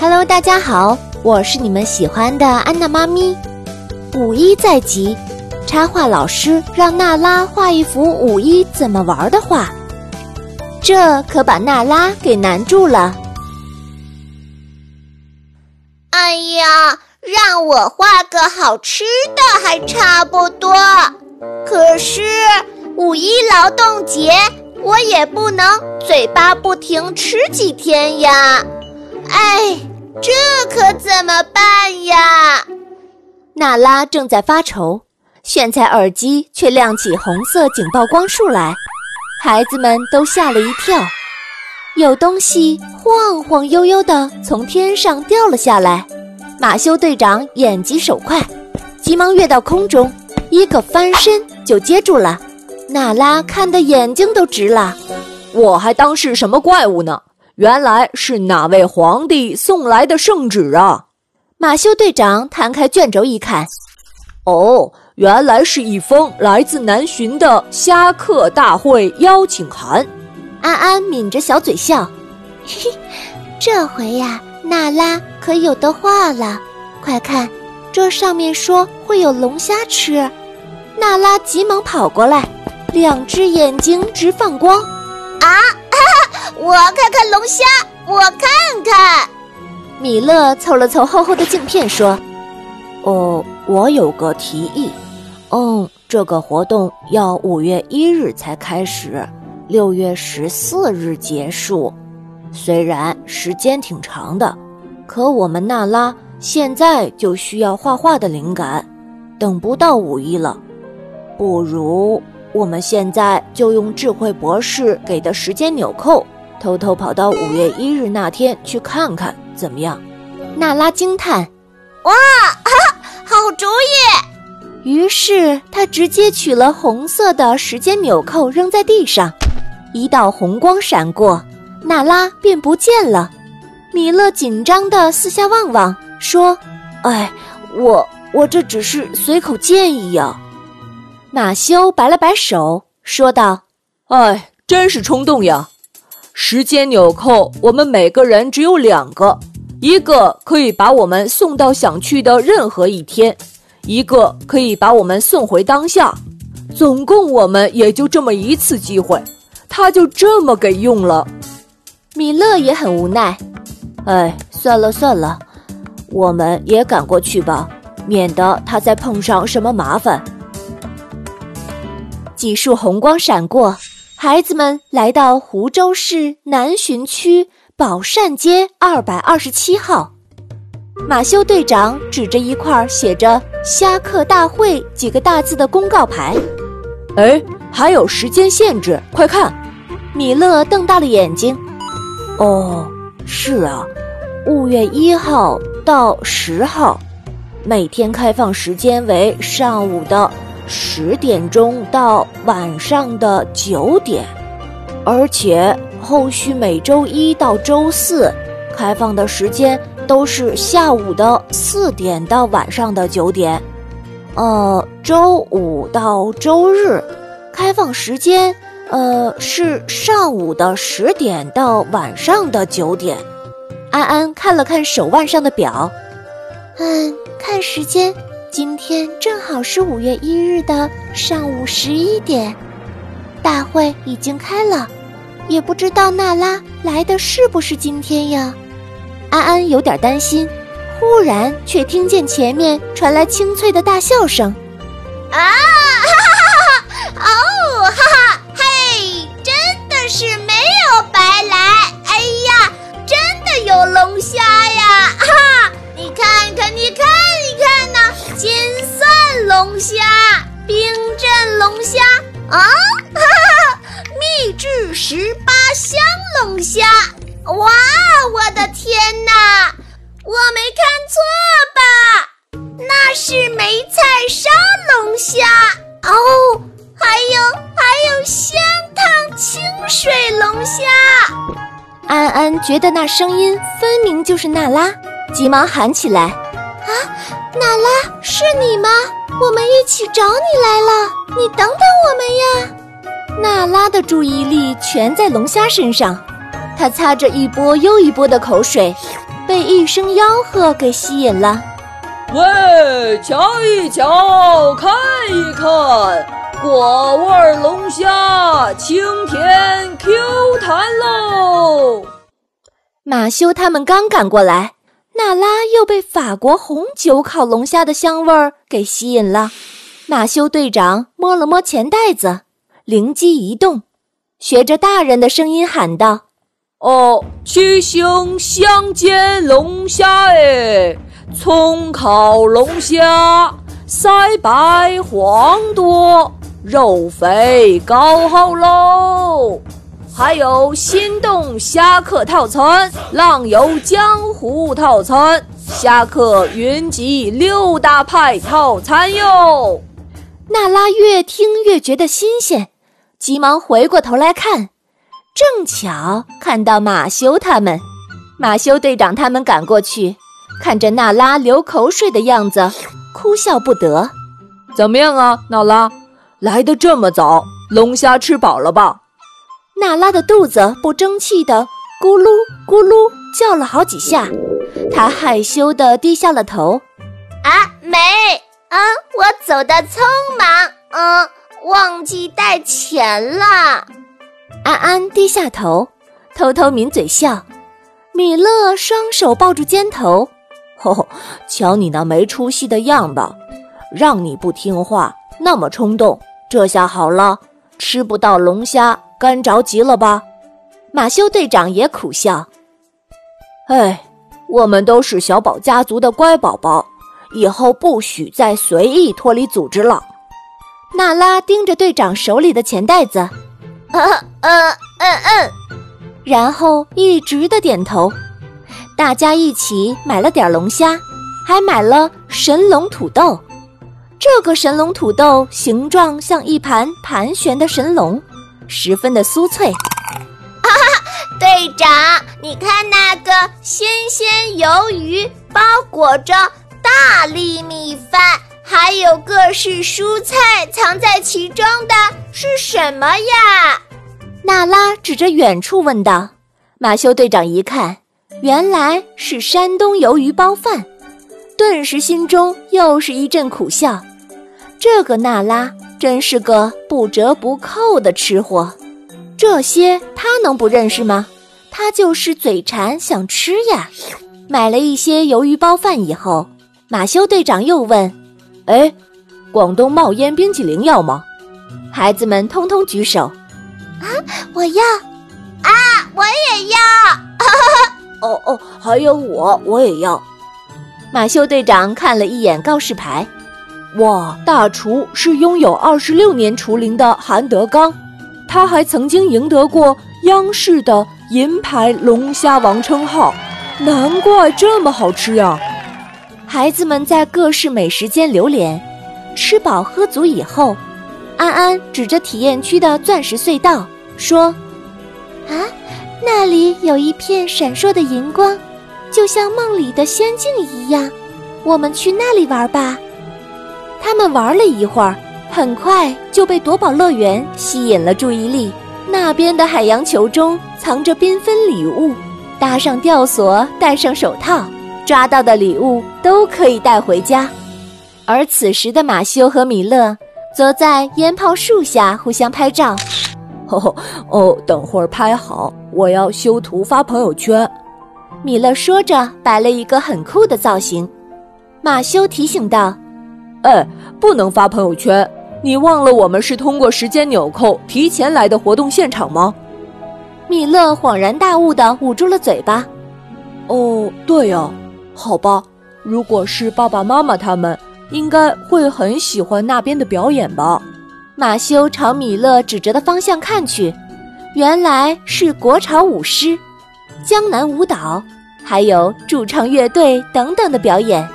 Hello，大家好，我是你们喜欢的安娜妈咪。五一在即，插画老师让娜拉画一幅五一怎么玩的画，这可把娜拉给难住了。哎呀，让我画个好吃的还差不多，可是五一劳动节。我也不能嘴巴不停吃几天呀，哎，这可怎么办呀？娜拉正在发愁，炫彩耳机却亮起红色警报光束来，孩子们都吓了一跳，有东西晃晃悠悠地从天上掉了下来。马修队长眼疾手快，急忙跃到空中，一个翻身就接住了。娜拉看得眼睛都直了，我还当是什么怪物呢？原来是哪位皇帝送来的圣旨啊！马修队长摊开卷轴一看，哦，原来是一封来自南巡的虾客大会邀请函。安安抿着小嘴笑，嘿 嘿，这回呀，娜拉可有的画了。快看，这上面说会有龙虾吃。娜拉急忙跑过来。两只眼睛直放光，啊！我看看龙虾，我看看。米勒凑了凑厚厚的镜片，说：“哦，我有个提议。嗯，这个活动要五月一日才开始，六月十四日结束。虽然时间挺长的，可我们娜拉现在就需要画画的灵感，等不到五一了。不如……”我们现在就用智慧博士给的时间纽扣，偷偷跑到五月一日那天去看看，怎么样？娜拉惊叹：“哇，好主意！”于是他直接取了红色的时间纽扣扔在地上，一道红光闪过，娜拉便不见了。米勒紧张地四下望望，说：“哎，我我这只是随口建议呀。”马修摆了摆手，说道：“哎，真是冲动呀！时间纽扣，我们每个人只有两个，一个可以把我们送到想去的任何一天，一个可以把我们送回当下。总共我们也就这么一次机会，他就这么给用了。”米勒也很无奈：“哎，算了算了，我们也赶过去吧，免得他再碰上什么麻烦。”几束红光闪过，孩子们来到湖州市南浔区宝善街二百二十七号。马修队长指着一块写着“虾客大会”几个大字的公告牌，哎，还有时间限制，快看！米勒瞪大了眼睛。哦，是啊，五月一号到十号，每天开放时间为上午的。十点钟到晚上的九点，而且后续每周一到周四开放的时间都是下午的四点到晚上的九点。呃，周五到周日开放时间呃是上午的十点到晚上的九点。安安看了看手腕上的表，嗯，看时间。今天正好是五月一日的上午十一点，大会已经开了，也不知道娜拉来的是不是今天呀？安安有点担心，忽然却听见前面传来清脆的大笑声，啊！龙虾、冰镇龙虾啊，哈哈，秘制十八香龙虾！哇，我的天哪，我没看错吧？那是梅菜烧龙虾哦，还有还有香汤清水龙虾。安安觉得那声音分明就是娜拉，急忙喊起来。啊，娜拉，是你吗？我们一起找你来了，你等等我们呀！娜拉的注意力全在龙虾身上，她擦着一波又一波的口水，被一声吆喝给吸引了。喂，瞧一瞧，看一看，果味龙虾，清甜 Q 弹喽！马修他们刚赶过来，娜拉又被法国红酒烤龙虾的香味儿给吸引了。马修队长摸了摸钱袋子，灵机一动，学着大人的声音喊道：“哦，七星香煎龙虾哎！”葱烤龙虾，腮白黄多，肉肥膏厚喽！还有心动虾客套餐、浪游江湖套餐、虾客云集六大派套餐哟！娜拉越听越觉得新鲜，急忙回过头来看，正巧看到马修他们，马修队长他们赶过去。看着娜拉流口水的样子，哭笑不得。怎么样啊，娜拉？来的这么早，龙虾吃饱了吧？娜拉的肚子不争气的咕噜咕噜叫了好几下，她害羞的低下了头。啊，没，啊，我走的匆忙，嗯，忘记带钱了。安安低下头，偷偷抿嘴笑。米勒双手抱住肩头。吼吼！瞧你那没出息的样子，让你不听话，那么冲动，这下好了，吃不到龙虾，干着急了吧？马修队长也苦笑。哎，我们都是小宝家族的乖宝宝，以后不许再随意脱离组织了。娜拉盯着队长手里的钱袋子，呃呃嗯嗯，然后一直的点头。大家一起买了点龙虾，还买了神龙土豆。这个神龙土豆形状像一盘盘旋的神龙，十分的酥脆。哈哈，队长，你看那个新鲜鱿鱼包裹着大粒米饭，还有各式蔬菜藏在其中的是什么呀？娜拉指着远处问道。马修队长一看。原来是山东鱿鱼包饭，顿时心中又是一阵苦笑。这个娜拉真是个不折不扣的吃货，这些他能不认识吗？他就是嘴馋想吃呀。买了一些鱿鱼包饭以后，马修队长又问：“哎，广东冒烟冰淇淋要吗？”孩子们通通举手：“啊，我要！啊，我也要！” 哦哦，还有我，我也要。马修队长看了一眼告示牌，哇，大厨是拥有二十六年厨龄的韩德刚，他还曾经赢得过央视的银牌龙虾王称号，难怪这么好吃呀！孩子们在各式美食间流连，吃饱喝足以后，安安指着体验区的钻石隧道说：“啊。”那里有一片闪烁的银光，就像梦里的仙境一样。我们去那里玩吧。他们玩了一会儿，很快就被夺宝乐园吸引了注意力。那边的海洋球中藏着缤纷礼物，搭上吊索，戴上手套，抓到的礼物都可以带回家。而此时的马修和米勒则在烟泡树下互相拍照。哦哦，等会儿拍好，我要修图发朋友圈。米勒说着，摆了一个很酷的造型。马修提醒道：“哎，不能发朋友圈，你忘了我们是通过时间纽扣提前来的活动现场吗？”米勒恍然大悟的捂住了嘴巴。哦，对呀，好吧，如果是爸爸妈妈他们，应该会很喜欢那边的表演吧。马修朝米勒指着的方向看去，原来是国潮舞狮、江南舞蹈，还有驻唱乐队等等的表演。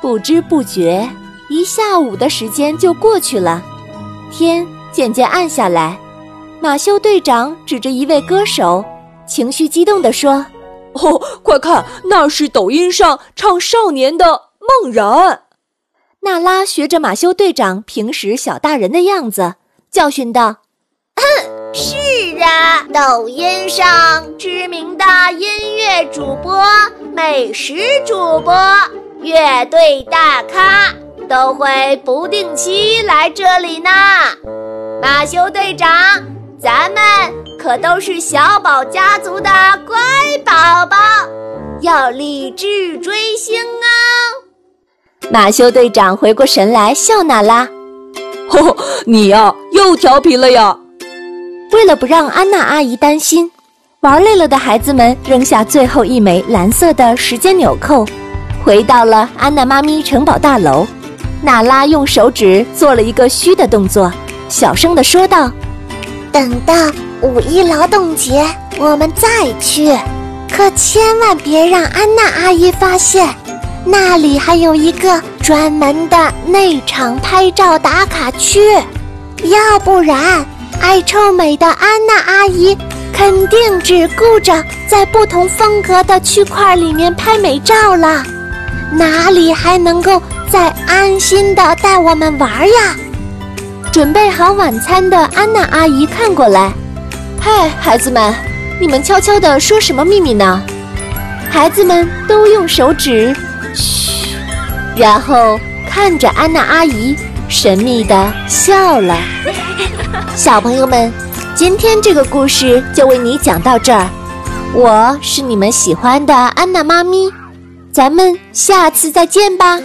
不知不觉，一下午的时间就过去了，天渐渐暗下来。马修队长指着一位歌手，情绪激动地说：“哦，快看，那是抖音上唱《少年》的梦然。”娜拉学着马修队长平时小大人的样子，教训道：“是啊，抖音上知名的音乐乐主播、美食主播、乐队大咖都会不定期来这里呢。马修队长，咱们可都是小宝家族的乖宝宝，要励志追星哦。马修队长回过神来，笑娜拉：“吼，你呀，又调皮了呀！”为了不让安娜阿姨担心，玩累了的孩子们扔下最后一枚蓝色的时间纽扣，回到了安娜妈咪城堡大楼。娜拉用手指做了一个虚的动作，小声地说道：“等到五一劳动节，我们再去，可千万别让安娜阿姨发现。”那里还有一个专门的内场拍照打卡区，要不然爱臭美的安娜阿姨肯定只顾着在不同风格的区块里面拍美照了，哪里还能够在安心的带我们玩呀？准备好晚餐的安娜阿姨看过来，嗨，孩子们，你们悄悄的说什么秘密呢？孩子们都用手指。嘘，然后看着安娜阿姨，神秘的笑了。小朋友们，今天这个故事就为你讲到这儿。我是你们喜欢的安娜妈咪，咱们下次再见吧。